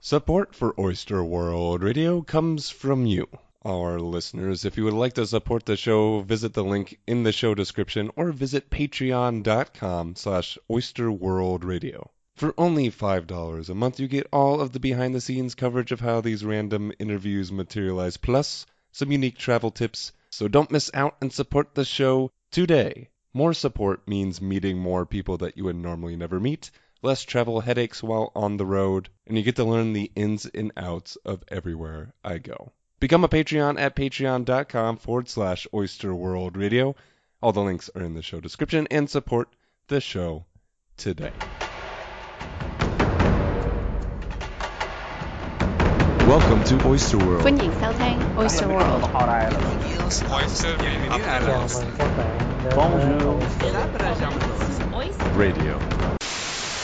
Support for Oyster World Radio comes from you, our listeners. If you would like to support the show, visit the link in the show description or visit patreon.com slash oysterworldradio. For only $5 a month, you get all of the behind-the-scenes coverage of how these random interviews materialize, plus some unique travel tips. So don't miss out and support the show today. More support means meeting more people that you would normally never meet, less travel headaches while on the road, and you get to learn the ins and outs of everywhere I go. Become a Patreon at patreon.com forward slash oyster world radio. All the links are in the show description and support the show today. Welcome to Oyster World. 欢迎收听 Oyster World。 Radio.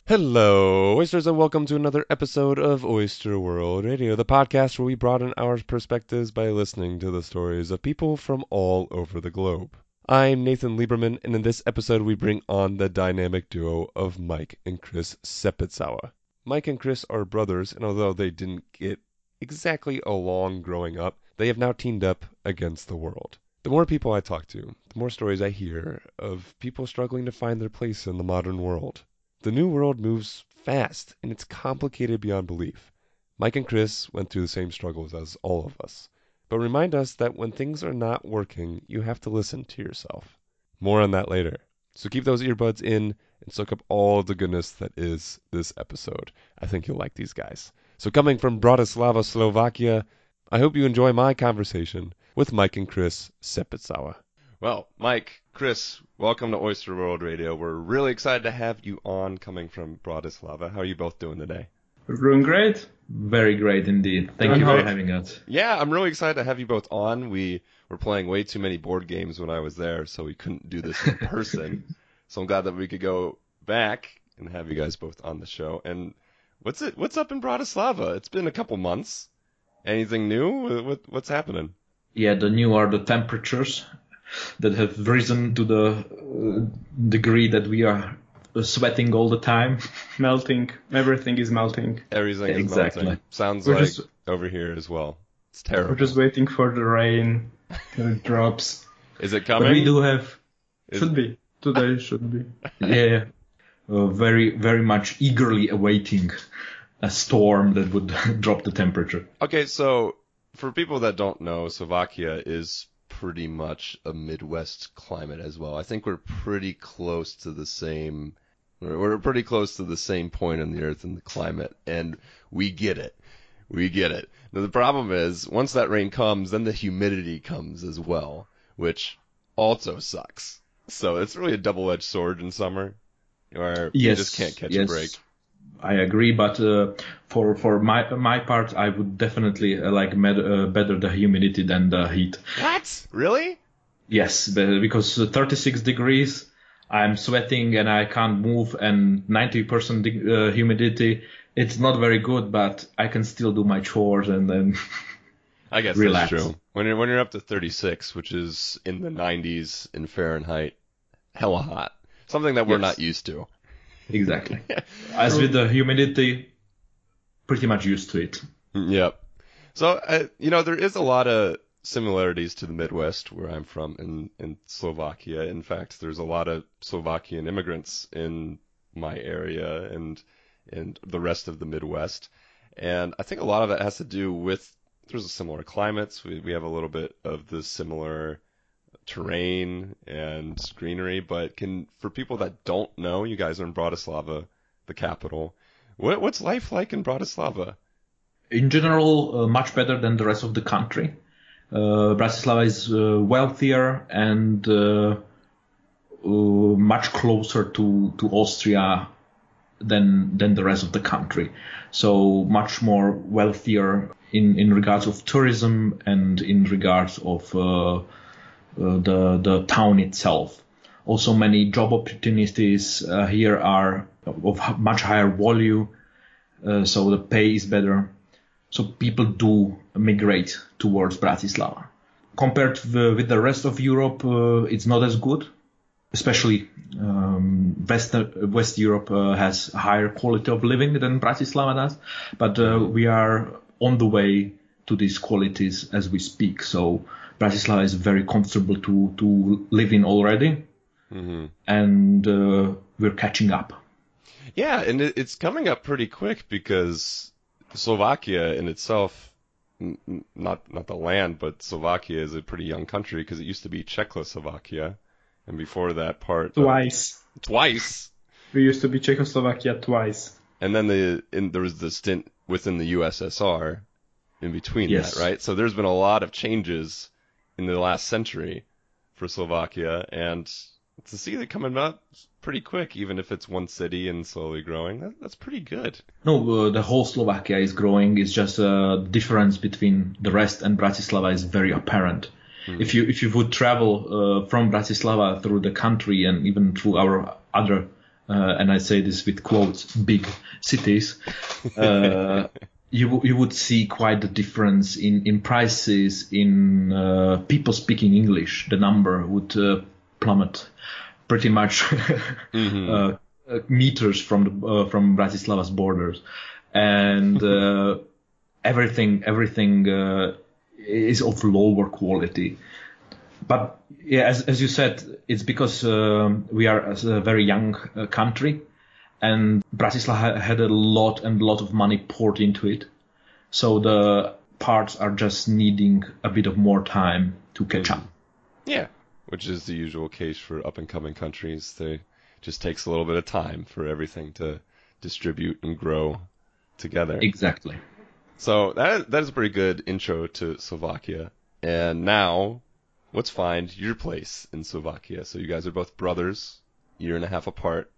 Hello, oysters, and welcome to another episode of Oyster World Radio, the podcast where we broaden our perspectives by listening to the stories of people from all over the globe. I'm Nathan Lieberman, and in this episode, we bring on the dynamic duo of Mike and Chris Sepetsawa. Mike and Chris are brothers, and although they didn't get exactly along growing up, they have now teamed up against the world. The more people I talk to, the more stories I hear of people struggling to find their place in the modern world. The new world moves fast, and it's complicated beyond belief. Mike and Chris went through the same struggles as all of us, but remind us that when things are not working, you have to listen to yourself. More on that later. So keep those earbuds in and soak up all the goodness that is this episode. I think you'll like these guys. So coming from Bratislava, Slovakia, I hope you enjoy my conversation with Mike and Chris Sepetsawa. Well, Mike, Chris, welcome to Oyster World Radio. We're really excited to have you on coming from Bratislava. How are you both doing today? We're doing great. Very great indeed. Thank Doing you for uh-huh. having us. Yeah, I'm really excited to have you both on. We were playing way too many board games when I was there, so we couldn't do this in person. so I'm glad that we could go back and have you guys both on the show. And what's it? What's up in Bratislava? It's been a couple months. Anything new? What, what's happening? Yeah, the new are the temperatures that have risen to the uh, degree that we are uh, sweating all the time. Melting. Everything is melting. Everything is Exactly. melting. Sounds We're like just- over here as well. It's terrible. We're just waiting for the rain. till it drops. Is it But coming? we do have, Is- Should be. Today should be. yeah, uh, very, very much eagerly awaiting a storm that would drop the temperature. Okay, so for people that don't know, Slovakia is pretty much a Midwest climate as well. I think we're pretty close to the same. We're we're pretty close to the same point on the Earth in the climate, and we get it. We get it. Now the problem is, once that rain comes, then the humidity comes as well, which also sucks. So it's really a double-edged sword in summer, where you just can't catch yes. a break. I agree, but uh, for for my my part, I would definitely uh, like med- uh, better the humidity than the heat. What? Really? Yes, because uh, 36 degrees, I'm sweating and I can't move, and 90% dig- uh, humidity. It's not very good, but I can still do my chores and then. I guess Relax. that's true. When you're when you're up to 36, which is in the 90s in Fahrenheit, hella hot. Something that we're Yes. not used to. Exactly. As with the humidity, pretty much used to it. Yep. So uh, you know there is a lot of similarities to the Midwest where I'm from in in Slovakia. In fact, there's a lot of Slovakian immigrants in my area and and the rest of the Midwest. And I think a lot of that has to do with there's a similar climates. We we have a little bit of the similar terrain and greenery, but can for people that don't know, you guys are in Bratislava, the capital. What what's life like in Bratislava? in general uh, much better than the rest of the country. Uh, Bratislava is uh, wealthier and uh, uh, much closer to, to Austria than than the rest of the country. So much more wealthier in, in regards of tourism and in regards of uh, the the town itself. Also, many job opportunities uh, here are of much higher value, uh, so the pay is better. So people do migrate towards Bratislava. Compared with, the rest of Europe, uh, it's not as good. especially um, West West Europe uh, has higher quality of living than Bratislava does, but uh, we are on the way to these qualities as we speak. So Bratislava is very comfortable to to live in already, hmm and uh, we're catching up. Yeah, and it, it's coming up pretty quick because Slovakia in itself, n- not not the land, but Slovakia is a pretty young country because it used to be Czechoslovakia, and before that part Twice. twice, We used to be Czechoslovakia twice. and then the in, there was the stint within the USSR in between Yes. that, right? So there's been a lot of changes in the last century for Slovakia, and to see it coming up pretty quick, even if it's one city and slowly growing, that, that's pretty good. No, uh, the whole Slovakia is growing. It's just uh, the difference between the rest and Bratislava is very apparent. If you if you would travel uh, from Bratislava through the country and even through our other, uh, and I say this with quotes, big cities, uh, you you would see quite the difference in in prices, in uh, people speaking English. The number would uh, plummet pretty much uh, uh, meters from the uh, from Bratislava's borders, and uh, everything everything uh, is of lower quality. But yeah, as as you said, it's because um we are a very young uh, country, and Bratislava had a lot and lot of money poured into it, so the parts are just needing a bit of more time to catch up. Mm. Yeah, which is the usual case for up and coming countries. They just takes a little bit of time for everything to distribute and grow together. Exactly. So that that is a pretty good intro to Slovakia. And now let's find your place in Slovakia. So you guys are both brothers, year and a half apart,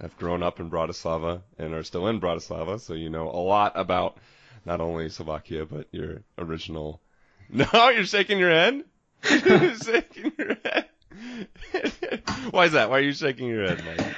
have grown up in Bratislava and are still in Bratislava, so you know a lot about not only Slovakia but your original. No, you're shaking your head. you're shaking your head. Why is that? Why are you shaking your head, Mike?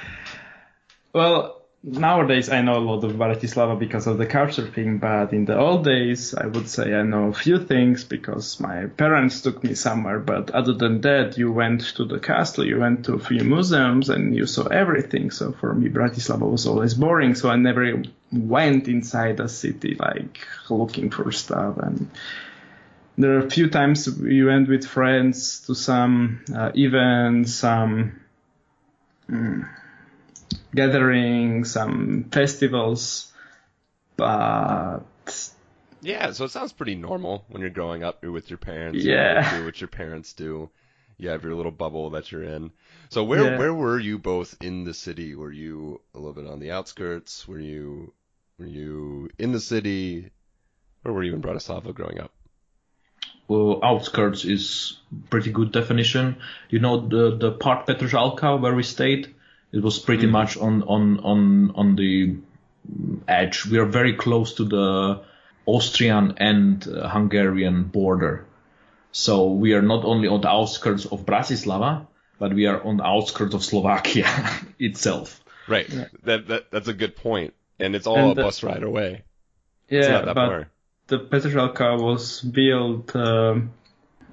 Well, nowadays I know a lot of Bratislava because of the couchsurfing, but in the old days I would say I know a few things because my parents took me somewhere. But other than that, you went to the castle, you went to a few museums, and you saw everything. So for me, Bratislava was always boring. So I never went inside the city like looking for stuff and. There are a few times we went with friends to some uh, events, some gatherings, some festivals, but Yeah, so it sounds pretty normal when you're growing up. You're with your parents. Yeah. You do what your parents do. You have your little bubble that you're in. So where Yeah. where were you both in the city? Were you a little bit on the outskirts? Were you were you in the city? Or were you in Bratislava growing up? well, outskirts is pretty good definition. You know the the part Petržalka where we stayed, it was pretty much on on on on the edge. We are very close to the Austrian and uh, Hungarian border, so we are not only on the outskirts of Bratislava, but we are on the outskirts of Slovakia itself. Right. That that that's a good point. And it's all And a the- bus ride away. It's yeah, not that but far. the Petržalka was built um,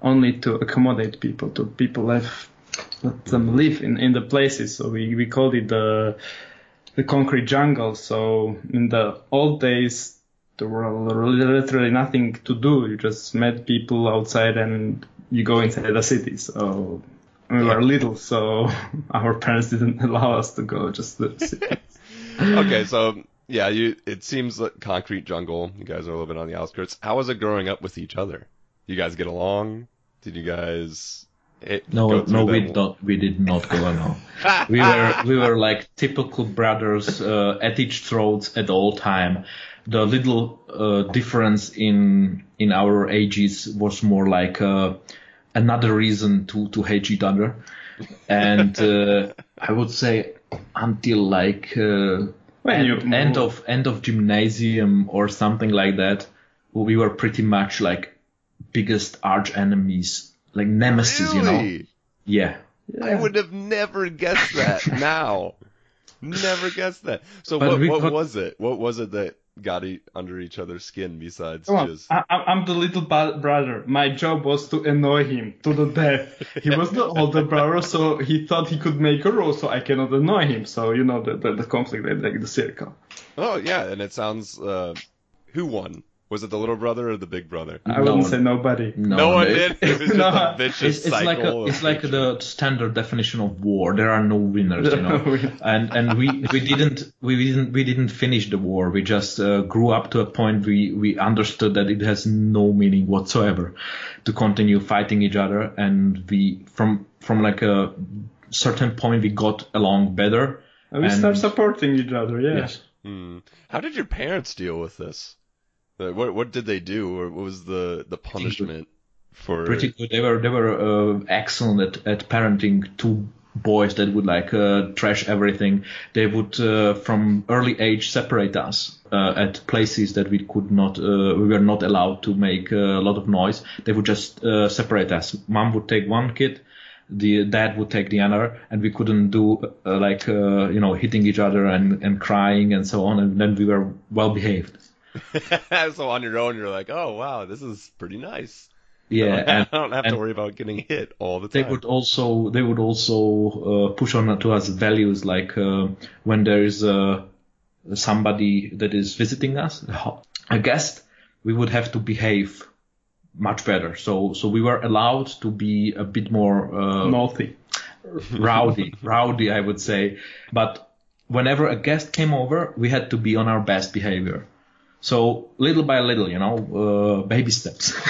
only to accommodate people, to people let let them live in, in the places. So we, we called it the the concrete jungle. So in the old days, there were literally nothing to do. You just met people outside and you go inside the city. So we were little, so our parents didn't allow us to go just to the city. okay, so yeah, you it seems like concrete jungle. You guys are a little bit on the outskirts. How was it growing up with each other? You guys get along? Did you guys eh, No, no, we don't. We did not go along. we were we were like typical brothers uh, at each throats at all time. The little uh, difference in in our ages was more like uh, another reason to to hate each other, and uh, I would say until like uh, When end, end of end of gymnasium or something like that, we were pretty much like biggest arch enemies, like nemesis, you know. Really? Yeah. I would have never guessed that now. Never guessed that. So But what what got- was it? What was it that got e- under each other's skin besides Come just? I, I- I'm the little ba- brother. My job was to annoy him to the death. He was the older brother, so he thought he could make a rule, so I cannot annoy him. So you know the the, the conflict, like the circle. Oh yeah, and it sounds. Uh, who won? Was it the little brother or the big brother? I No wouldn't one- say nobody. No, no one did. It was just No, a vicious It's, it's cycle. like a, of it's like the standard definition of war. There are no winners, you know. and and we we didn't we didn't we didn't finish the war. We just uh, grew up to a point we we understood that it has no meaning whatsoever to continue fighting each other. And we from from like a certain point we got along better. And we And- start supporting each other. Yeah. Yes. Hmm. How did your parents deal with this? What what did they do, or what was the the punishment for? pretty good. They were they were uh, excellent at, at parenting two boys that would like uh, trash everything. They would uh, from early age separate us uh, at places that we could not uh, we were not allowed to make uh, a lot of noise. They would just uh, separate us. Mom would take one kid. The dad would take the other, and we couldn't do uh, like uh, you know hitting each other and, and crying and so on. And then we were well behaved. so on your own, you're like, oh wow, this is pretty nice. Yeah, and I don't have to worry about getting hit all the time. they would also they would also uh, push on to us values like uh, when there is uh, somebody that is visiting us a guest we would have to behave much better so so we were allowed to be a bit more uh, Naughty. rowdy rowdy i would say but whenever a guest came over we had to be on our best behavior so little by little you know uh, baby steps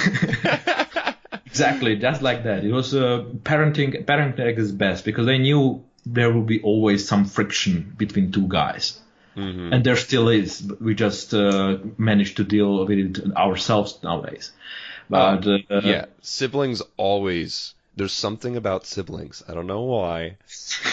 Exactly, just like that. It was uh, parenting. Parenting is best because they knew there would be always some friction between two guys, Mm-hmm. and there still is. We just uh, managed to deal with it ourselves nowadays. But uh, yeah, siblings always. There's something about siblings. I don't know why,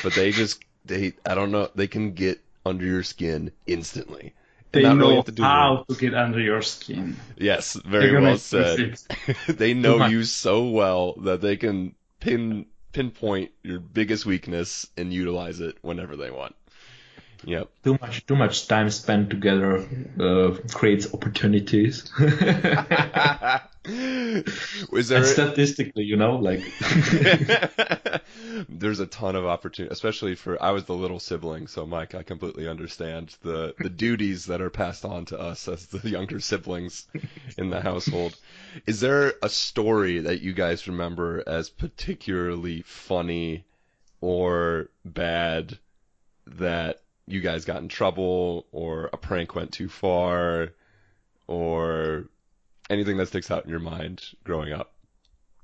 but they just they. I don't know. They can get under your skin instantly. They Not know have to do how work. to get under your skin. Yes, very well said. they know you so well that they can pin pinpoint your biggest weakness and utilize it whenever they want. Yep. too much too much time spent together uh, creates opportunities. Was there and statistically, you know, like There's a ton of opportunity, especially for I was the little sibling, so Mike, I completely understand the the duties that are passed on to us as the younger siblings in the household. Is there a story that you guys remember as particularly funny or bad that you guys got in trouble or a prank went too far or anything that sticks out in your mind growing up?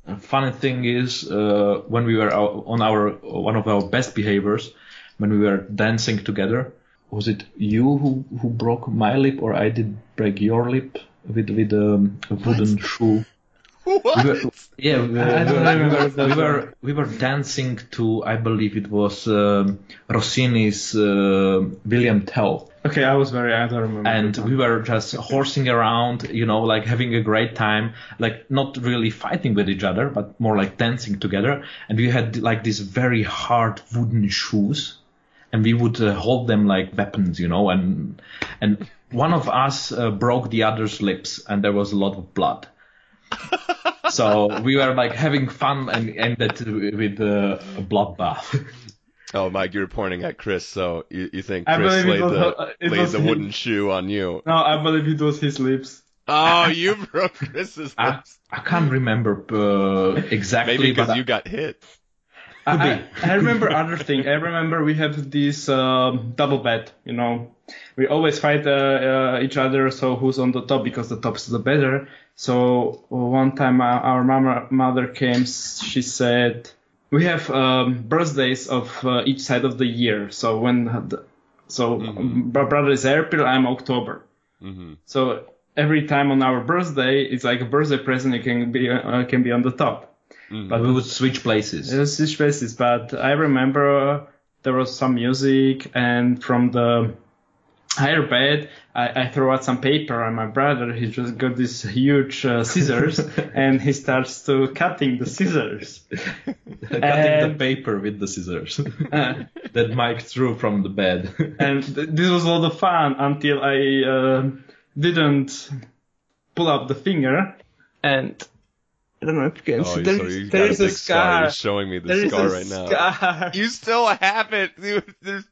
A funny thing is, uh, when we were on our one of our best behaviors, when we were dancing together, was it you who, who broke my lip or I did break your lip with with um, a wooden shoe? What? We were, yeah, we were, we were- we were dancing to I believe it was um, Rossini's uh, William Tell. Okay, I was very. I don't remember. and we were just horsing around, you know, like having a great time, like not really fighting with each other, but more like dancing together. And we had like these very hard wooden shoes, and we would uh, hold them like weapons, you know, and and one of us uh, broke the other's lips, and there was a lot of blood. so we were like having fun and ended with uh, a bloodbath. Oh, Mike, you're pointing at Chris, so you, you think I Chris believe it laid was- the, it laid was the wooden shoe on you. No, I believe it was his lips. Oh, you broke Chris's I, lips. I can't remember uh, exactly, Maybe but because you got hit. I, I, I remember other thing. I remember we have this um, double bed. You know, we always fight uh, uh, each other. So who's on the top because the top's the better. So one time our, our mama, mother came. She said we have um, birthdays of uh, each side of the year. So when the, so Mhm. my brother is April, I'm October. hmm So every time on our birthday, it's like a birthday present. It can be uh, can be on the top. But we would switch places. It switch places, but I remember there was some music, and from the higher bed, I, I throw out some paper, and my brother he just got this huge uh, scissors, and he starts to cutting the scissors. Cutting the paper with the scissors Uh, that Mike threw from the bed. and th- this was a lot of fun until I uh, didn't pull up the finger, and I don't know if you can Oh, see. you- so you there got a a scar. scar. You're showing me the There is scar a right now. You still have it. There's...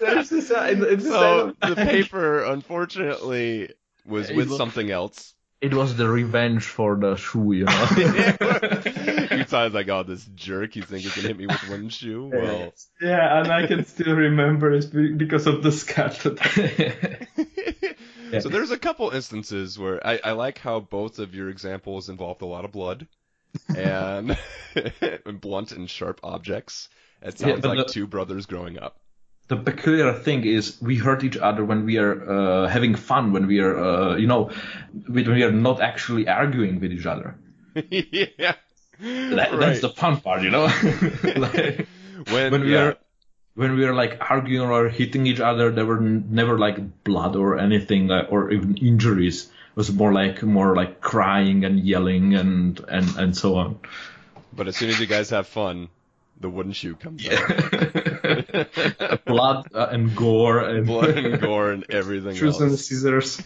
There's a scar. in- inside so of- the paper, unfortunately, was It with was- something else. It was the revenge for the shoe, you know. you sound like, oh, this jerk. You think he can hit me with one shoe? Well, Yeah, and I can still remember it because of the scar. So there's a couple instances where I, I like how both of your examples involved a lot of blood and blunt and sharp objects. It sounds but like the- two brothers growing up. the peculiar thing is we hurt each other when we are uh, having fun, when we are, uh, you know, when we are not actually arguing with each other. yeah. That, Right. That's the fun part, you know. like, when, when we yeah. are when we were like arguing or hitting each other, there were n- never like blood or anything, like, or even injuries. It was more like more like crying and yelling and and and so on. But as soon as you guys have fun, the wooden shoe comes out. blood uh, and gore and Blood and gore and everything Shoes and scissors.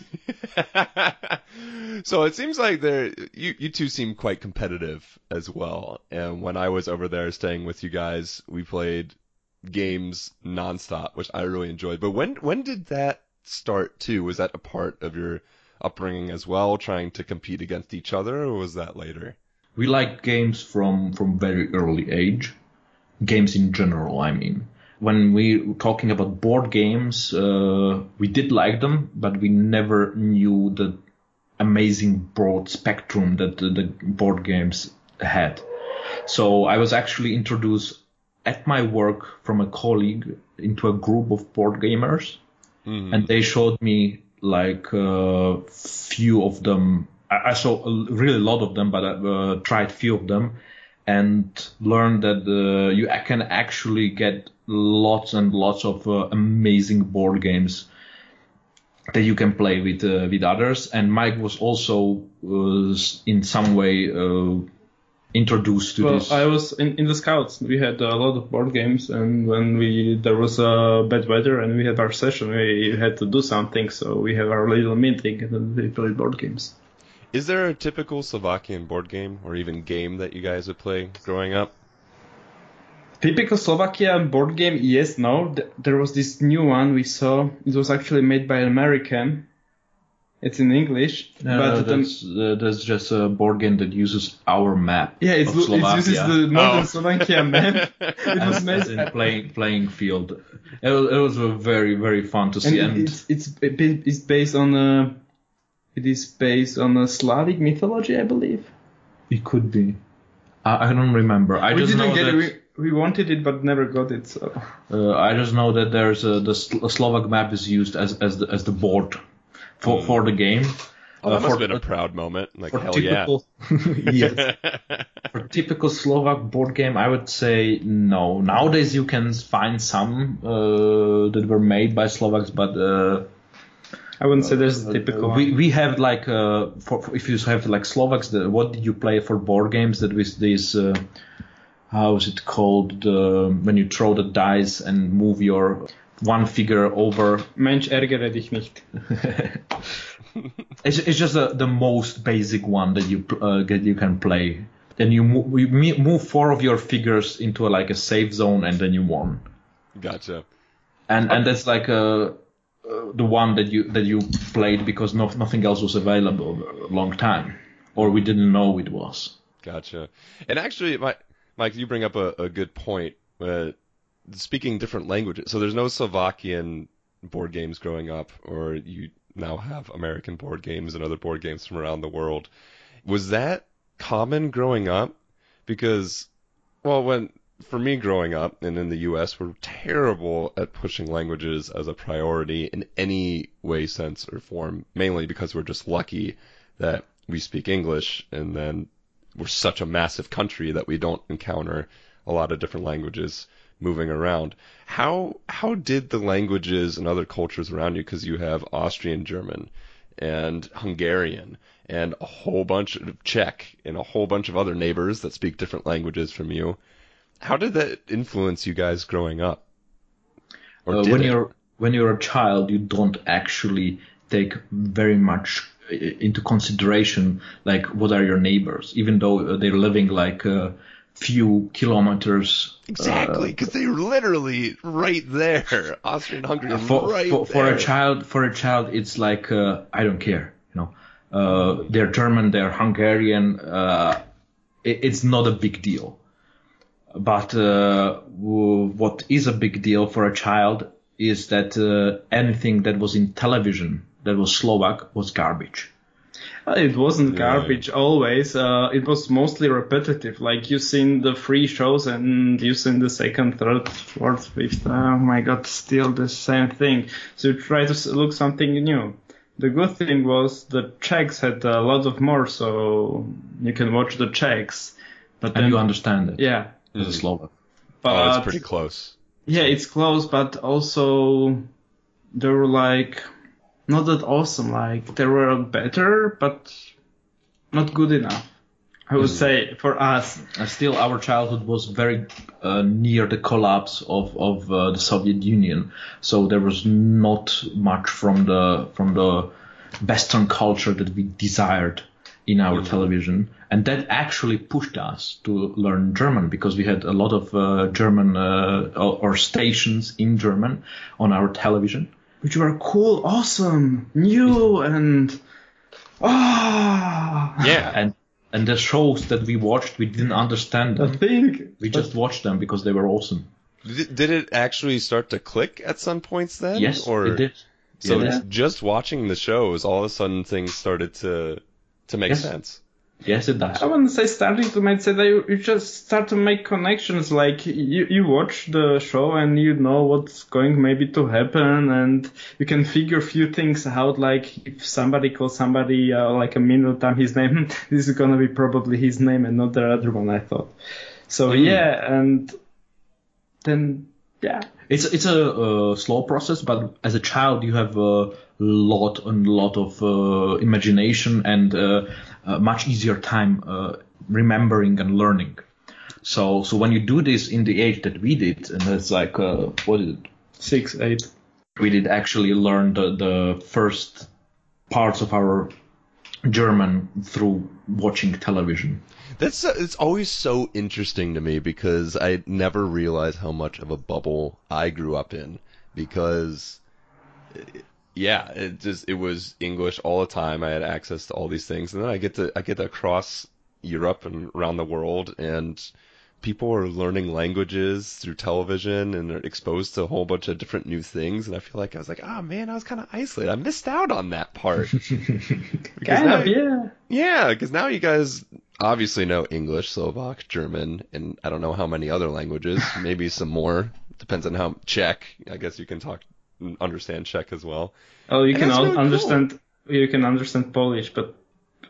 so it seems like there you you two seem quite competitive as well. And when I was over there staying with you guys, we played games nonstop, which I really enjoyed. But when when did that start too? Was that a part of your upbringing as well, trying to compete against each other, or was that later? we liked games from from very early age games in general i mean when we were talking about board games uh, we did like them but we never knew the amazing broad spectrum that the, the board games had so i was actually introduced at my work from a colleague into a group of board gamers Mhm. and they showed me like a few of them. I, I saw a, really a lot of them, but I uh, tried few of them and learned that uh, you can actually get lots and lots of uh, amazing board games that you can play with uh, with others. And Mike was also uh, in some way uh, introduced to Well, this. I was in, in the scouts. We had a lot of board games, and when we there was uh, bad weather and we had our session, we had to do something. So we have our little meeting, and then we played board games. Is there a typical Slovakian board game or even game that you guys would play growing up? Typical Slovakian board game, yes, no. There was this new one we saw. It was actually made by an American. It's in English, Uh, but the, that's uh, that's just a board game that uses our map. yeah, it's, of it uses the modern Oh. Slovakia map. It was made, as in playing playing field. It was, it was very very fun to see. it- And, it's it's it's based on a it is based on a Slavic mythology, I believe. it could be. I, I don't remember. I we just didn't get that it. We, we wanted it, but never got it. So uh, I just know that there's a, the Slovak map is used as as the as the board for for the game. Oh, that Uh, must for- have been a proud moment. Like, For hell yeah. typical, yes. For typical Slovak board game, I would say no. Nowadays you can find some uh, that were made by Slovaks, but uh, I wouldn't say there's a typical we one. we have like uh, for, for- if you have like Slovaks, the, what did you play for board games? That with this uh, how is it called? Uh, when you throw the dice and move your one figure over. Mensch ärgere dich nicht. It's, it's just the, the most basic one that you uh, that you can play. Then you move, you move four of your figures into a, like a safe zone, and then you won. Gotcha. And and that's like uh, uh, the one that you that you played because no, nothing else was available a long time, or we didn't know it was. Gotcha. And actually, Mike, Mike you bring up a, a good point. Uh, speaking different languages. So there's no Slovakian board games growing up, or you now have American board games and other board games from around the world. Was that common growing up? Because, well, when for me growing up and in the U.S., we're terrible at pushing languages as a priority in any way, sense, or form. Mainly because we're just lucky that we speak English, and then we're such a massive country that we don't encounter a lot of different languages moving around. How how did the languages and other cultures around you, because you have Austrian German and Hungarian and a whole bunch of Czech and a whole bunch of other neighbors that speak different languages from you. How did that influence you guys growing up? Or Uh, when it? you're when you're a child, you don't actually take very much into consideration like what are your neighbors, even though uh, they're living like a few kilometers. Exactly, because they're literally right there. Austria and Hungary for, right for, for a child for a child it's like uh, i don't care you know uh, they're german they're hungarian uh, it, it's not a big deal but uh, w- what is a big deal for a child is that uh, anything that was in television that was slovak was garbage Uh, It wasn't Yeah. garbage always. Uh, it was mostly repetitive. Like you seen the free shows and you seen the second, third, fourth, fifth. Oh my god, still the same thing. So you try to look something new. The good thing was the Czechs had a lot of more, so you can watch the Czechs. But and then, you understand it yeah, a slovak but oh, it's pretty close. yeah, it's close, but also there were like not that awesome. Like they were better, but not good enough. I would say for us. And still, our childhood was very uh, near the collapse of of uh, the Soviet Union, so there was not much from the from the Western culture that we desired in our television, and that actually pushed us to learn German because we had a lot of uh, German uh, or, or stations in German on our television. Which were cool, awesome, new, and ah, Yeah, And and the shows that we watched, we didn't understand I them. think We just watched them because they were awesome. Did, did it actually start to click at some points then? Yes, or it did. So Yeah. just watching the shows, all of a sudden things started to to make Yes. sense. Yes, it does. I wouldn't say starting to make sense. that You, you just start to make connections. Like you, you watch the show and you know what's going maybe to happen, and you can figure a few things out. Like if somebody calls somebody uh, like a minute time his name, this is gonna be probably his name and not the other one. I thought. So yeah, and then yeah, It's it's a uh, slow process, but as a child you have a lot and lot of uh, imagination and uh, much easier time uh, remembering and learning. So so when you do this in the age that we did, and it's like uh, what is it? six, eight. we did actually learn the, the first parts of our German through watching television. That's uh, it's always so interesting to me because I never realized how much of a bubble I grew up in because uh, yeah, it just it was English all the time. I had access to all these things, and then I get to I get to cross Europe and around the world, and people are learning languages through television and they're exposed to a whole bunch of different new things. And I feel like I was like, oh man, I was kind of isolated. I missed out on that part. Kind now- of, yeah. yeah, because now you guys obviously know English, Slovak, German, and I don't know how many other languages. Maybe some more. Depends on how Czech. I guess you can talk, understand Czech as well. Oh, you And can all really cool. understand. You can understand Polish, but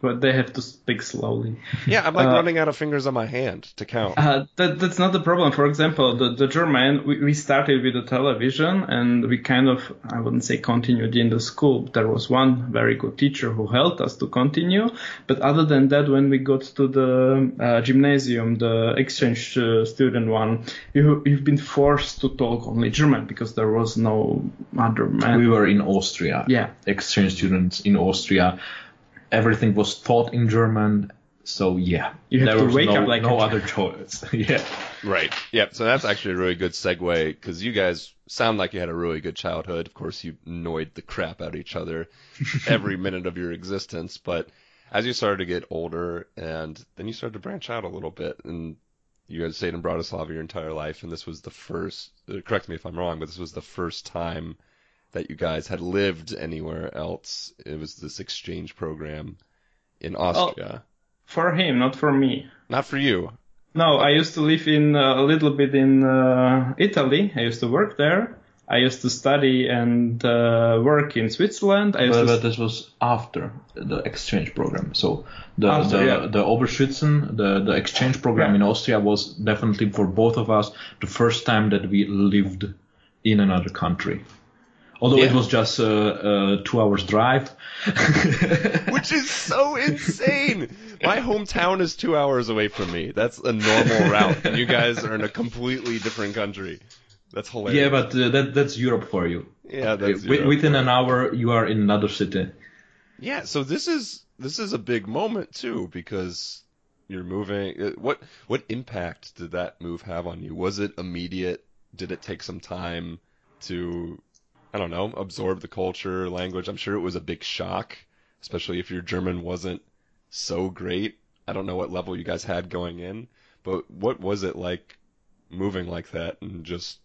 but they have to speak slowly. Yeah, I'm like Uh, running out of fingers on my hand to count. Uh, that, that's not the problem. For example, the, the German, we, we started with the television and we kind of, I wouldn't say continued in the school. There was one very good teacher who helped us to continue. But other than that, when we got to the uh, gymnasium, the exchange uh, student one, you, you've been forced to talk only German because there was no other man. We were in Austria. Yeah. Exchange students in Austria. Everything was taught in German. So yeah, You have there to was wake no, up like no a- other choice. yeah. Right. Yep. So that's actually a really good segue because you guys sound like you had a really good childhood. Of course, you annoyed the crap out of each other every minute of your existence. But as you started to get older and then you started to branch out a little bit and you guys stayed in Bratislava your entire life. And this was the first, uh, correct me if I'm wrong, but this was the first time that you guys had lived anywhere else. It was this exchange program in Austria. For him, not for me. Not for you. No, I used to live in uh, a little bit in uh, Italy. I used to work there. I used to study and uh, work in Switzerland. I used But, to but this was after the exchange program. So the After, the, yeah. the Oberschützen, the, the exchange program Yeah. in Austria was definitely for both of us the first time that we lived in another country. Although it was just a, a two hours drive. which is so insane. My hometown is two hours away from me. That's a normal route, and you guys are in a completely different country. That's hilarious. yeah, but uh, that that's Europe for you. Yeah, that's zero. within an hour, you are in another city. Yeah, so this is this is a big moment too because you're moving. uh, What what impact did that move have on you? Was it immediate? Did it take some time to I don't know, absorb the culture, language? I'm sure it was a big shock, especially if your German wasn't so great. I don't know what level you guys had going in, but what was it like moving like that and just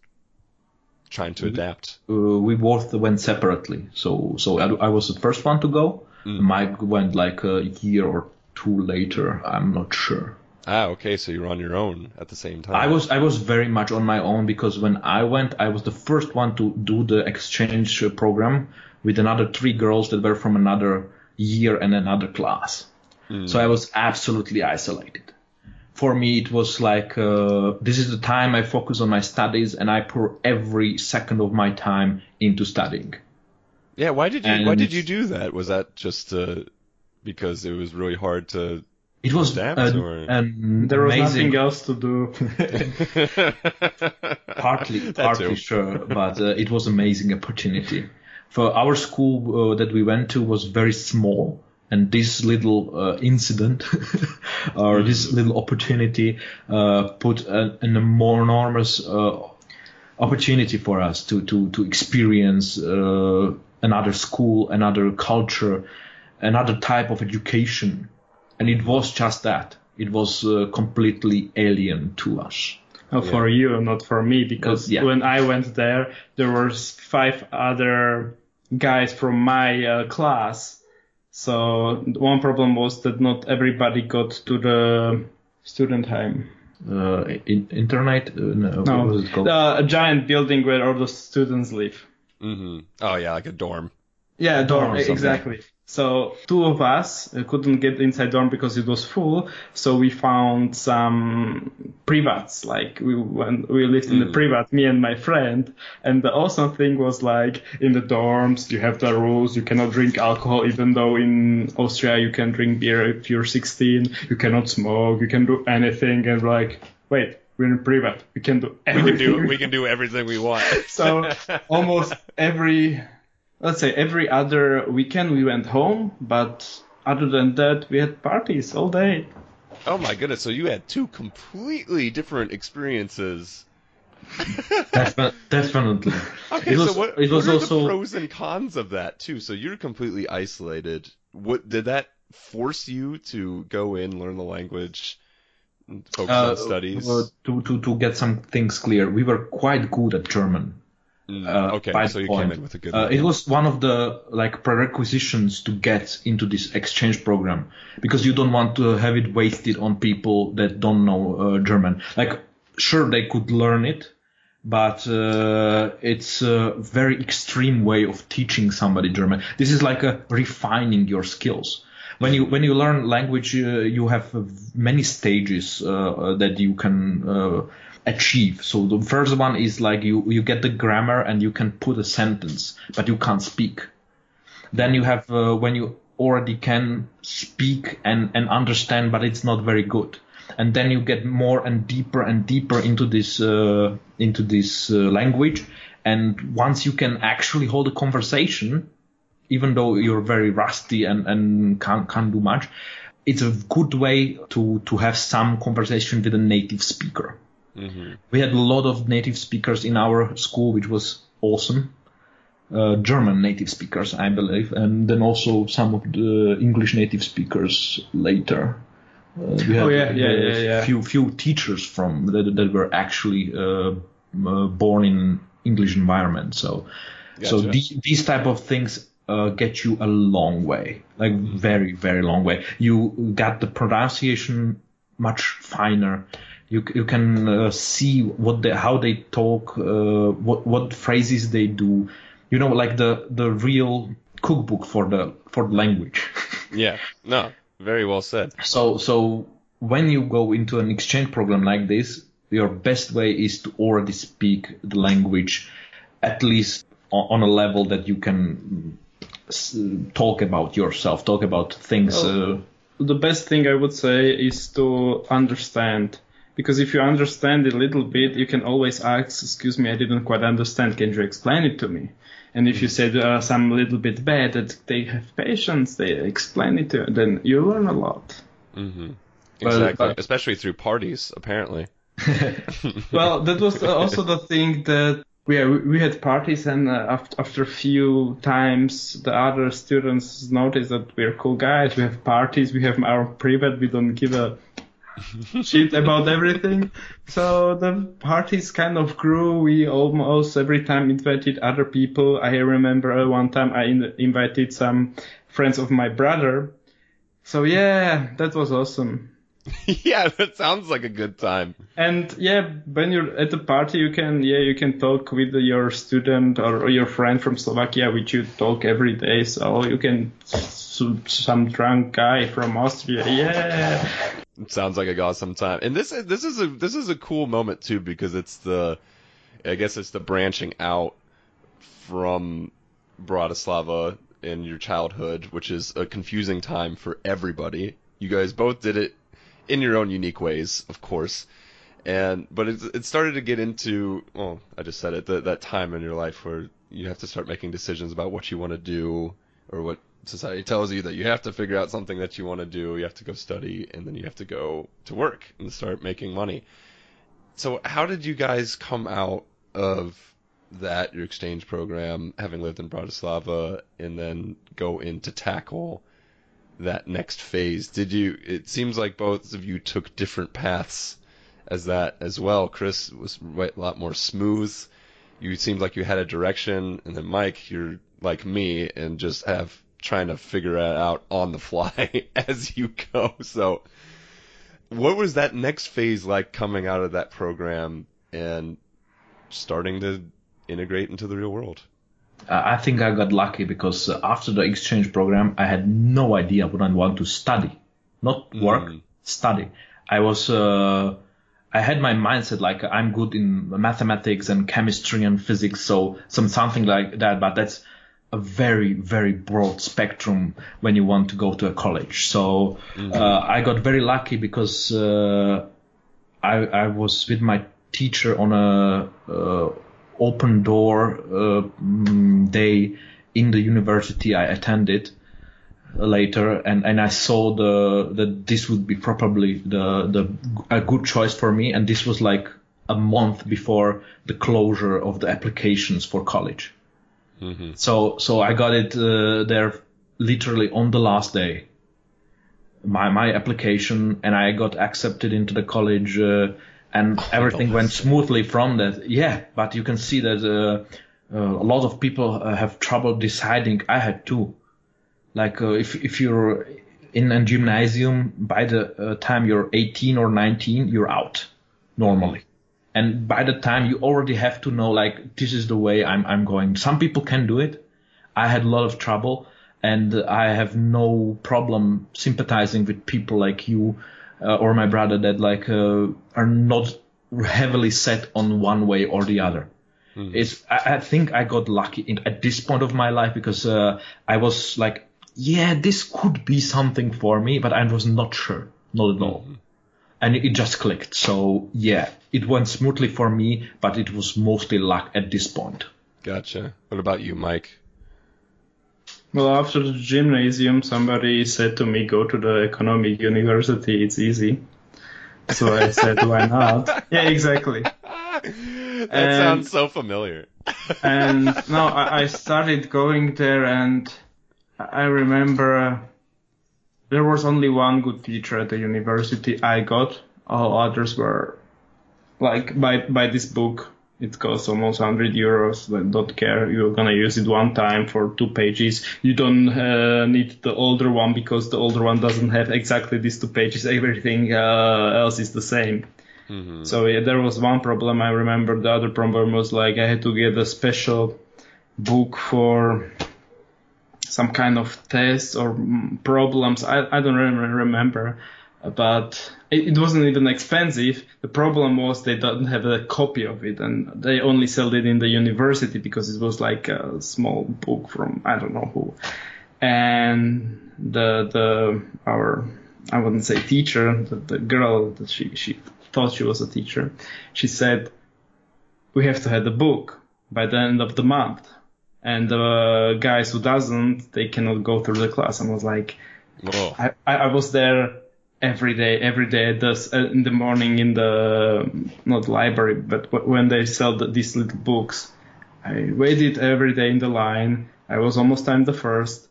trying to adapt? Uh, we both went separately. So so I, I was the first one to go. Mm. Mike went like a year or two later. I'm not sure. Ah, okay, so you were on your own at the same time. I was I was very much on my own because when I went, I was the first one to do the exchange program with another three girls that were from another year and another class. So I was absolutely isolated. For me, it was like uh, this is the time I focus on my studies and I pour every second of my time into studying. Yeah, why did you why did you do that? Was that just uh, because it was really hard to It was Adapt, an, or- an There was amazing. nothing else to do. partly That partly sure but uh, it was an amazing opportunity for our school uh, that we went to was very small and this little uh, incident or this little opportunity uh, put an, an enormous uh, opportunity for us to to to experience uh, another school another culture another type of education and it was just that it was uh, completely alien to us Oh, for you, not for me, because Yeah. when I went there, there were five other guys from my uh, class. So one problem was that not everybody got to the student home. uh, in, internet. Uh, no, No, what was it called? the a giant building where all the students live. hmm Oh yeah, like a dorm. Yeah, a dorm, or exactly. So two of us uh, couldn't get inside dorm because it was full. So we found some privats, like we went, we lived in the privat, me and my friend. And the awesome thing was like in the dorms, you have the rules. You cannot drink alcohol, even though in Austria you can drink beer if you're 16. You cannot smoke. You can do anything. And like, wait, we're in privat. We can do We can do we can do everything we want. So almost every, let's say every other weekend we went home, but other than that, we had parties all day. oh my goodness! So you had two completely different experiences. Defi- definitely. Okay, It was- so what, it was what are also- the pros and cons of that too? So you're completely isolated. What did that force you to go in, learn the language, and focus on studies? uh, to, to, to get some things clear, we were quite good at German. Mm, uh, okay, by so you point. came in with a good. Uh, it was one of the like prerequisitions to get into this exchange program because you don't want to have it wasted on people that don't know uh, German. Like, sure they could learn it, but uh, it's a very extreme way of teaching somebody German. This is like a refining your skills. When you when you learn language, uh, you have many stages uh, uh, that you can uh, achieve. So the first one is like you you get the grammar and you can put a sentence, but you can't speak. Then you have uh, when you already can speak and, and understand, but it's not very good. And then you get more and deeper and deeper into this uh, into this uh, language. And once you can actually hold a conversation, even though you're very rusty and, and can't, can't do much, it's a good way to, to have some conversation with a native speaker. We had a lot of native speakers in our school, which was awesome. Uh, German native speakers, I believe, and then also some of the English native speakers later. Uh, we had Oh, yeah, yeah, uh, yeah, yeah. few few teachers from that, that were actually uh, uh, born in English environment. So so Gotcha. the, these type of things uh, get you a long way, like very very long way. You got the pronunciation much finer. You you can uh, see what they how they talk, uh, what what phrases they do. You know, like the the real cookbook for the for the language. yeah, no, very well said. So so when you go into an exchange program like this, your best way is to already speak the language, at least on, on a level that you can s- talk about yourself, talk about things. Oh. Uh, The best thing I would say is to understand. Because if you understand a little bit, you can always ask, "Excuse me, I didn't quite understand. Can you explain it to me?" And if you say uh, some little bit bad, that they have patience, they explain it to you, then you learn a lot. Mm-hmm. Exactly. but- Especially through parties, apparently. well, that was also the thing that we we had parties, and uh, after after a few times, the other students noticed that we're cool guys. We have parties, we have our private, we don't give a shit about everything. So the parties kind of grew. We almost every time invited other people. I remember one time I in- invited some friends of my brother. So yeah, that was awesome. yeah, that sounds like a good time. And yeah, when you're at the party, you can yeah you can talk with your student or, or your friend from Slovakia, which you talk every day. So you can some drunk guy from Austria, yeah. Sounds like a awesome time. And this is this is a this is a cool moment too because it's the I guess it's the branching out from Bratislava in your childhood, which is a confusing time for everybody. You guys both did it in your own unique ways, of course. And but it, it started to get into well, I just said it that that time in your life where you have to start making decisions about what you want to do or what society tells you that you have to figure out something that you want to do. You have to go study, and then you have to go to work and start making money. So, how did you guys come out of that your exchange program, having lived in Bratislava, and then go in to tackle that next phase? Did you? It seems like both of you took different paths as that as well. Chris was a lot more smooth. You seemed like you had a direction, and then Mike, you're like me and just have trying to figure it out on the fly as you go. So, what was that next phase like coming out of that program and starting to integrate into the real world? Uh, I think I got lucky because uh, after the exchange program, I had no idea what I want to study, not work, Mm. study. I was, uh, I had my mindset like I'm good in mathematics and chemistry and physics, so some something like that. But that's a very very broad spectrum when you want to go to a college. So uh, I got very lucky because uh, I, I was with my teacher on a uh, open door uh, day in the university I attended later, and, and I saw the that this would be probably the the a good choice for me, and this was like a month before the closure of the applications for college. Mm-hmm. So so I got it uh, there literally on the last day. My my application and I got accepted into the college uh, and everything went smoothly from that. Yeah, but you can see that uh, uh, a lot of people uh, have trouble deciding. I had too. Like uh, if if you're in a gymnasium by the uh, time you're 18 or 19, you're out normally and by the time you already have to know like this is the way I'm I'm going. Some people can do it. I had a lot of trouble, and I have no problem sympathizing with people like you uh, or my brother that like uh, are not heavily set on one way or the other. It's I, I think I got lucky in, at this point of my life because uh, I was like, yeah, this could be something for me, but I was not sure, not at all and it just clicked. So yeah, it went smoothly for me, but it was mostly luck at this point. Gotcha. What about you, Mike? Well, after the gymnasium, somebody said to me, "Go to the economic university. It's easy." So I said, "Why not?" Yeah, exactly. that And- sounds so familiar. and no, I, I started going there, and I remember uh, there was only one good teacher at the university I got. All others were like by by this book. It costs almost 100 euros. They don't care. You're gonna use it one time for two pages. You don't uh, need the older one because the older one doesn't have exactly these two pages. Everything uh, else is the same. Mm-hmm. So yeah, there was one problem. I remember the other problem was like I had to get a special book for some kind of tests or problems. I, I don't really remember, but it, it wasn't even expensive. The problem was they don't have a copy of it and they only sold it in the university because it was like a small book from I don't know who. And the the our I wouldn't say teacher, the, the girl that she she thought she was a teacher. She said, "We have to have the book by the end of the month, and the guys who doesn't, they cannot go through the class." And I was like, I I was there every day, every day at this, uh, in the morning in the not library, but wh- when they sell the, these little books, I waited every day in the line. I was almost time the first,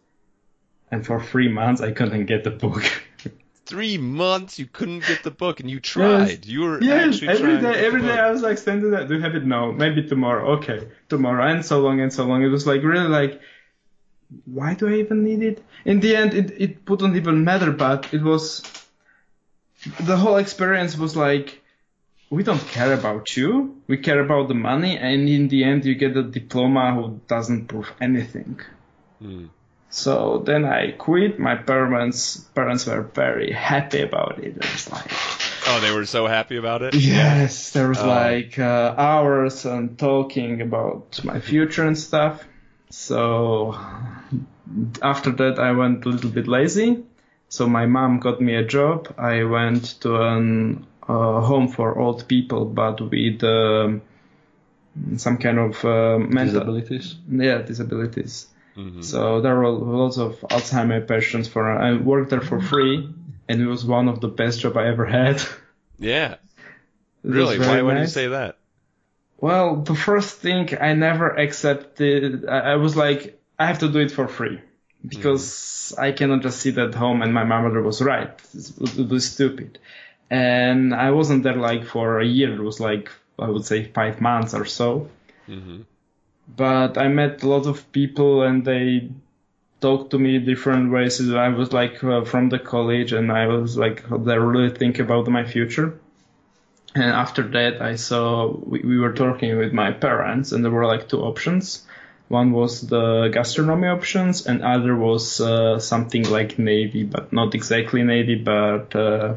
and for three months I couldn't get the book. three months you couldn't get the book, and you tried. You were yes, actually every trying day every day. I was like standing there. Do you have it? No, maybe tomorrow. Okay, tomorrow, and so long and so long. It was like really like, why do I even need it? In the end, it it wouldn't even matter, but it was the whole experience was like, we don't care about you. We care about the money, and in the end, you get a diploma who doesn't prove anything. Hmm. So then I quit. My parents parents were very happy about it. It was like. Oh, they were so happy about it. Yes, there was Oh. like uh, hours and talking about my future and stuff. So after that, I went a little bit lazy. So my mom got me a job. I went to an uh, home for old people, but with um some kind of uh, mental Disabilities. yeah disabilities. Mhm. So there were lots of Alzheimer patients for. I worked there for free, and it was one of the best job I ever had. Yeah. Really? Why very would you say that? Well, the first thing I never accepted, I, I was like, I have to do it for free because I cannot just sit at home and my mother was right. It was, stupid. And I wasn't there like for a year. It was like, I would say five months or so. hmm But I met a lot of people and they talked to me different ways. I was like uh, from the college and I was like, they really think about my future. And after that, I saw we, we were talking with my parents, and there were like two options. One was the gastronomy options, and other was uh, something like navy, but not exactly navy, but uh,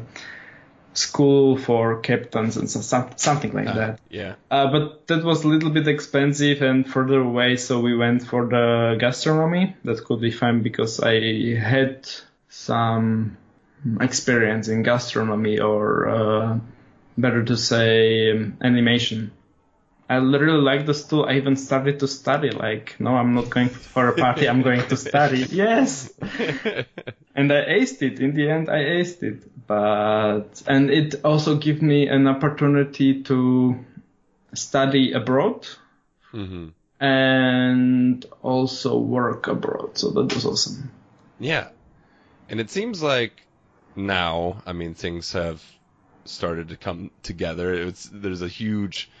school for captains and so, some, something like that. Yeah. Uh, but that was a little bit expensive and further away, so we went for the gastronomy. That could be fine because I had some experience in gastronomy or uh, better to say um, animation. I really like the school. I even started to study. Like, no, I'm not going for a party. I'm going to study. Yes, and I aced it. In the end, I aced it. But and it also gave me an opportunity to study abroad hmm and also work abroad. So that was awesome. Yeah. And it seems like now, I mean, things have started to come together. It's there's a huge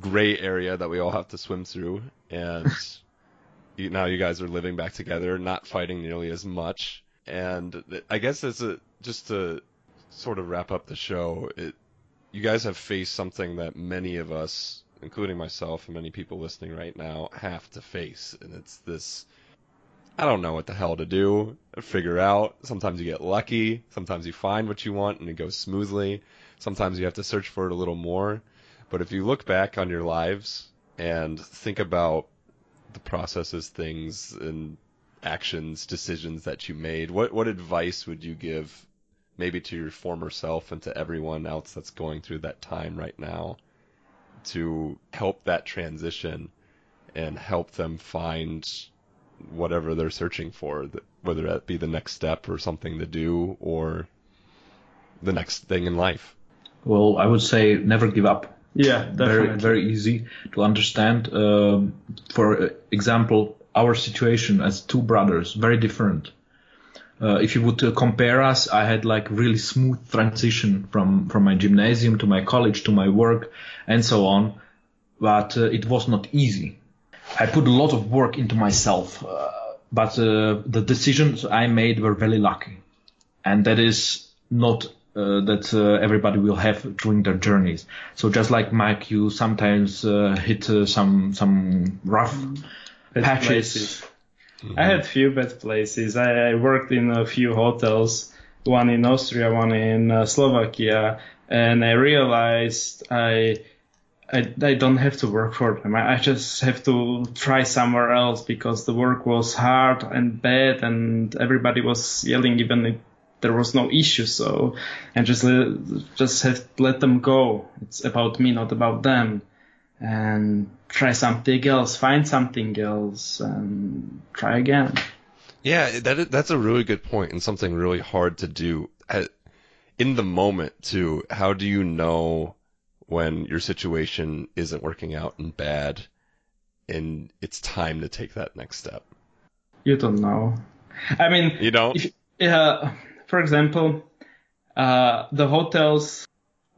gray area that we all have to swim through, and you, now you guys are living back together, not fighting nearly as much. And I guess as a just to sort of wrap up the show, it you guys have faced something that many of us, including myself and many people listening right now, have to face, and it's this. I don't know what the hell to do, figure out. Sometimes you get lucky, sometimes you find what you want and it goes smoothly. Sometimes you have to search for it a little more. But if you look back on your lives and think about the processes, things, and actions, decisions that you made, what what advice would you give maybe to your former self and to everyone else that's going through that time right now to help that transition and help them find whatever they're searching for, whether that be the next step or something to do or the next thing in life. Well, I would say never give up. Yeah, Very, definitely. very easy to understand. Um, for example, our situation as two brothers, very different. Uh, if you would uh, compare us, I had like really smooth transition from from my gymnasium to my college to my work and so on, but uh, it was not easy. I put a lot of work into myself, uh, but uh, the decisions I made were very lucky, and that is not uh, that uh, everybody will have during their journeys. So just like Mike, you sometimes uh, hit uh, some some rough Bad patches. places. I had few bad places. I, I worked in a few hotels, one in Austria, one in uh, Slovakia, and I realized I, I I don't have to work for them. I, I just have to try somewhere else because the work was hard and bad, and everybody was yelling even there was no issue. So, and just let, just have let them go. It's about me, not about them. And try something else, find something else, and try again. Yeah, that that's a really good point and something really hard to do at, in the moment too. How do you know when your situation isn't working out and bad, and it's time to take that next step? You don't know. I mean, You don't. if, uh, for example, uh, the hotels.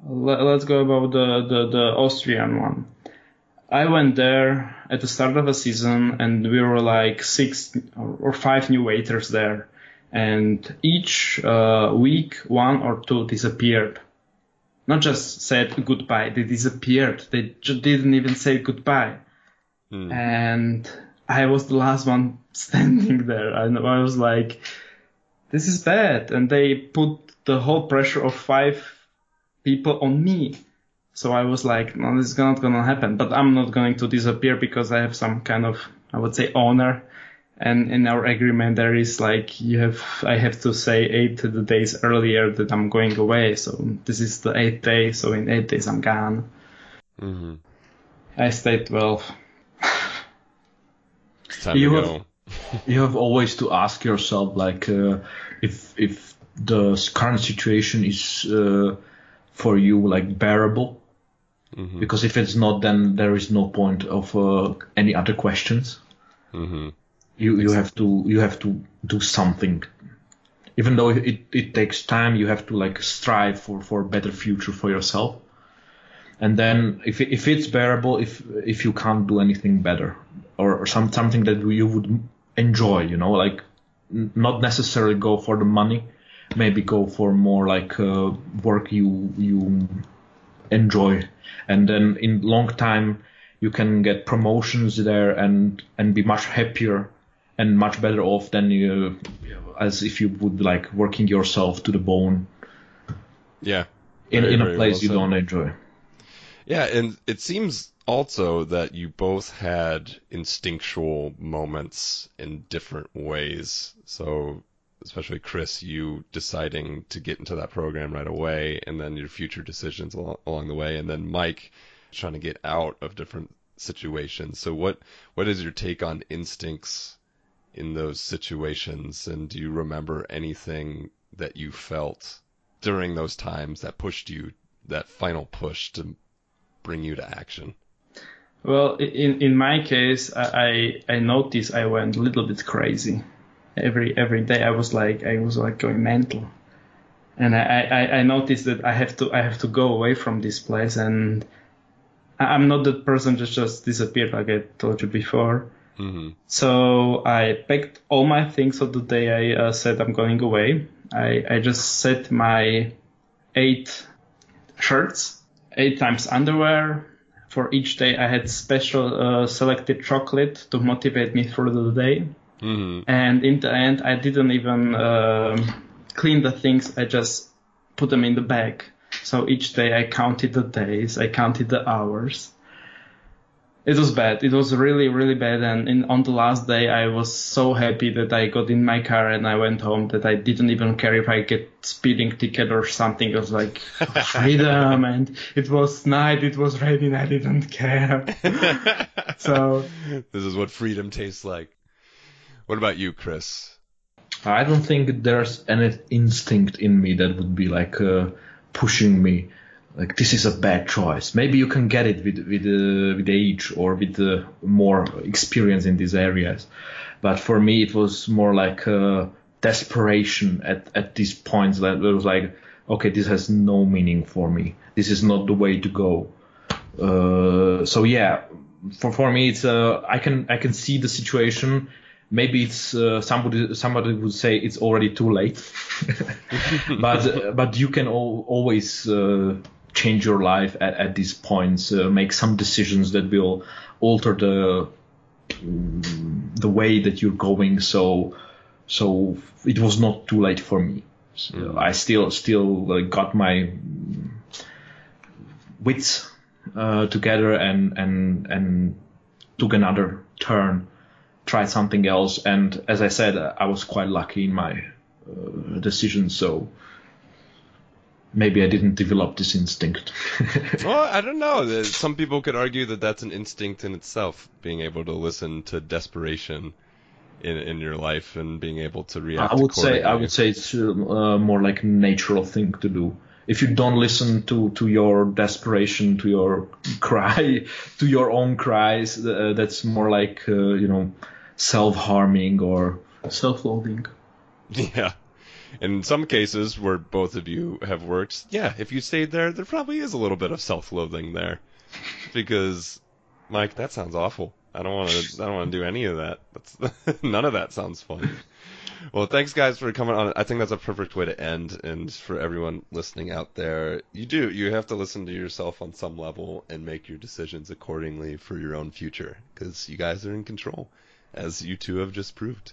Let, us go about the, the, the Austrian one. I went there at the start of a season, and we were like six or five new waiters there, and each uh, week one or two disappeared. Not just said goodbye, they disappeared. They just didn't even say goodbye. Hmm. And I was the last one standing there. And I was like, this is bad. And they put the whole pressure of five people on me. So I was like, no, this is not gonna happen. But I'm not going to disappear because I have some kind of, I would say, honor. And in our agreement, there is like, you have, I have to say eight the days earlier that I'm going away. So this is the eighth day. So in eight days, I'm gone. Mm-hmm. I stayed 12. It's time You to have- go. You have always to ask yourself like uh, if if the current situation is uh, for you like bearable. Hmm because if it's not then there is no point of uh, any other questions. Hmm you you have to you have to do something. Even though it, it takes time you have to like strive for for a better future for yourself. And then if if it's bearable if if you can't do anything better or, or some something that you would enjoy you know like n- not necessarily go for the money maybe go for more like uh, work you you enjoy. And then in long time you can get promotions there and and be much happier and much better off than you as if you would like working yourself to the bone. Yeah. in, Very, in a place well you don't enjoy. Yeah, and it seems also that you both had instinctual moments in different ways. So, especially Chris, you deciding to get into that program right away, and then your future decisions along, the way, and then Mike trying to get out of different situations. So, what what is your take on instincts in those situations, and do you remember anything that you felt during those times that pushed you, that final push to bring you to action? Well, in in my case, I I noticed I went a little bit crazy. Every every day I was like I was like going mental, and I I, I noticed that I have to I have to go away from this place, and I'm not that person that just disappeared like I told you before. hmm So I packed all my things of the day I uh, said I'm going away. I, I just set my eight shirts, eight times underwear. For each day I had special uh, selected chocolate to motivate me through the day. hmm And in the end, I didn't even um, clean the things. I just put them in the bag. So each day I counted the days, I counted the hours. It was bad. It was really, really bad. And in, on the last day, I was so happy that I got in my car and I went home that I didn't even care if I get speeding ticket or something. It was like freedom and it was night. It was raining. I didn't care. So this is what freedom tastes like. What about you, Chris? I don't think there's any instinct in me that would be like uh, pushing me. Like this is a bad choice. Maybe you can get it with with uh, with age or with uh, more experience in these areas, but for me it was more like uh, desperation at at these points that it was like, okay, this has no meaning for me. This is not the way to go. Uh, so yeah, for for me it's uh, I can I can see the situation maybe it's uh, somebody somebody would say it's already too late but but you can al- always uh, change your life at, at these points uh, make some decisions that will alter the mm, the way that you're going. So so it was not too late for me. So i still still uh, got my mm, wits uh, together and and and took another turn tried something else. And as i said i was quite lucky in my uh, decisions. So maybe I didn't develop this instinct. well, I don't know. Some people could argue that that's an instinct in itself, being able to listen to desperation in in your life and being able to react. I would say I would say it's uh, more like a natural thing to do. If you don't listen to, to your desperation, to your cry, to your own cries, uh, that's more like uh, you know self harming or self loathing. Yeah. In some cases where both of you have worked, yeah, if you stayed there, there probably is a little bit of self-loathing there, because, Mike, that sounds awful. I don't want to. I don't want to do any of that. That's none of that sounds fun. Well, thanks guys for coming on. I think that's a perfect way to end. And for everyone listening out there, you do you have to listen to yourself on some level and make your decisions accordingly for your own future because you guys are in control, as you two have just proved.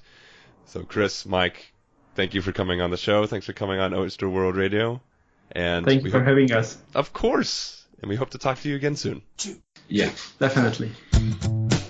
So, Chris, Mike, thank you for coming on the show. Thanks for coming on Oyster World Radio. And thank you for hope, having us. Of course. And we hope to talk to you again soon. Yeah, definitely.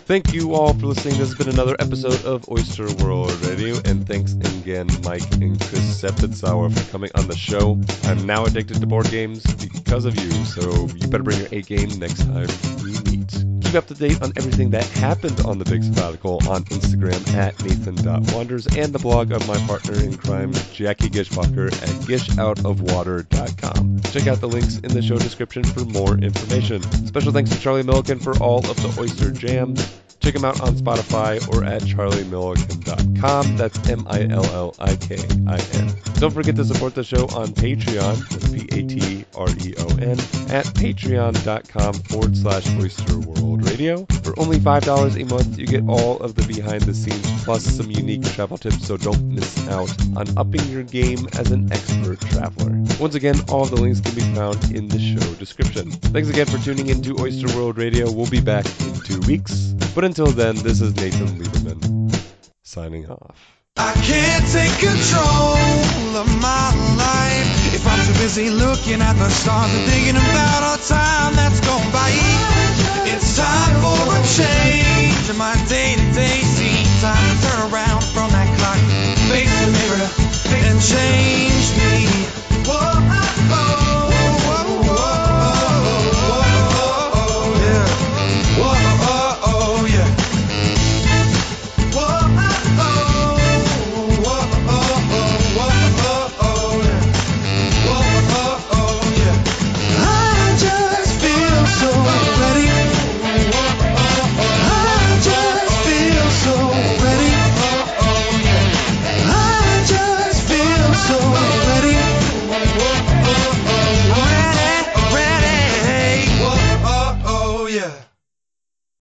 Thank you all for listening. This has been another episode of Oyster World Radio, and thanks again, Mike and Chris Sepetsauer, for coming on the show. I'm now addicted to board games because of you, so you better bring your A game next time we meet. Keep up to date on everything that happened on the Big Sabbatical on Instagram at Nathan.Wanders and the blog of my partner in crime, Jackie Gishbacher at gishoutofwater.com. Check out the links in the show description for more information. Special thanks to Charlie Millikin for all of the Oyster Jams. Check him out on Spotify or at charliemillikin.com. That's M I L L I K I N. Don't forget to support the show on Patreon, P A T R E O N, at patreon.com forward slash oyster world radio. For only $5 a month, you get all of the behind the scenes plus some unique travel tips, so don't miss out on upping your game as an expert traveler. Once again, all the links can be found in the show description. Thanks again for tuning in to Oyster World Radio. We'll be back in two weeks. But until then, this is Nathan Lieberman signing off. I can't take control of my life if I'm too busy looking at the stars and thinking about all time that's gone by. It's time for a change in my day-to-day scene. Time to turn around from that clock, face the mirror, and change.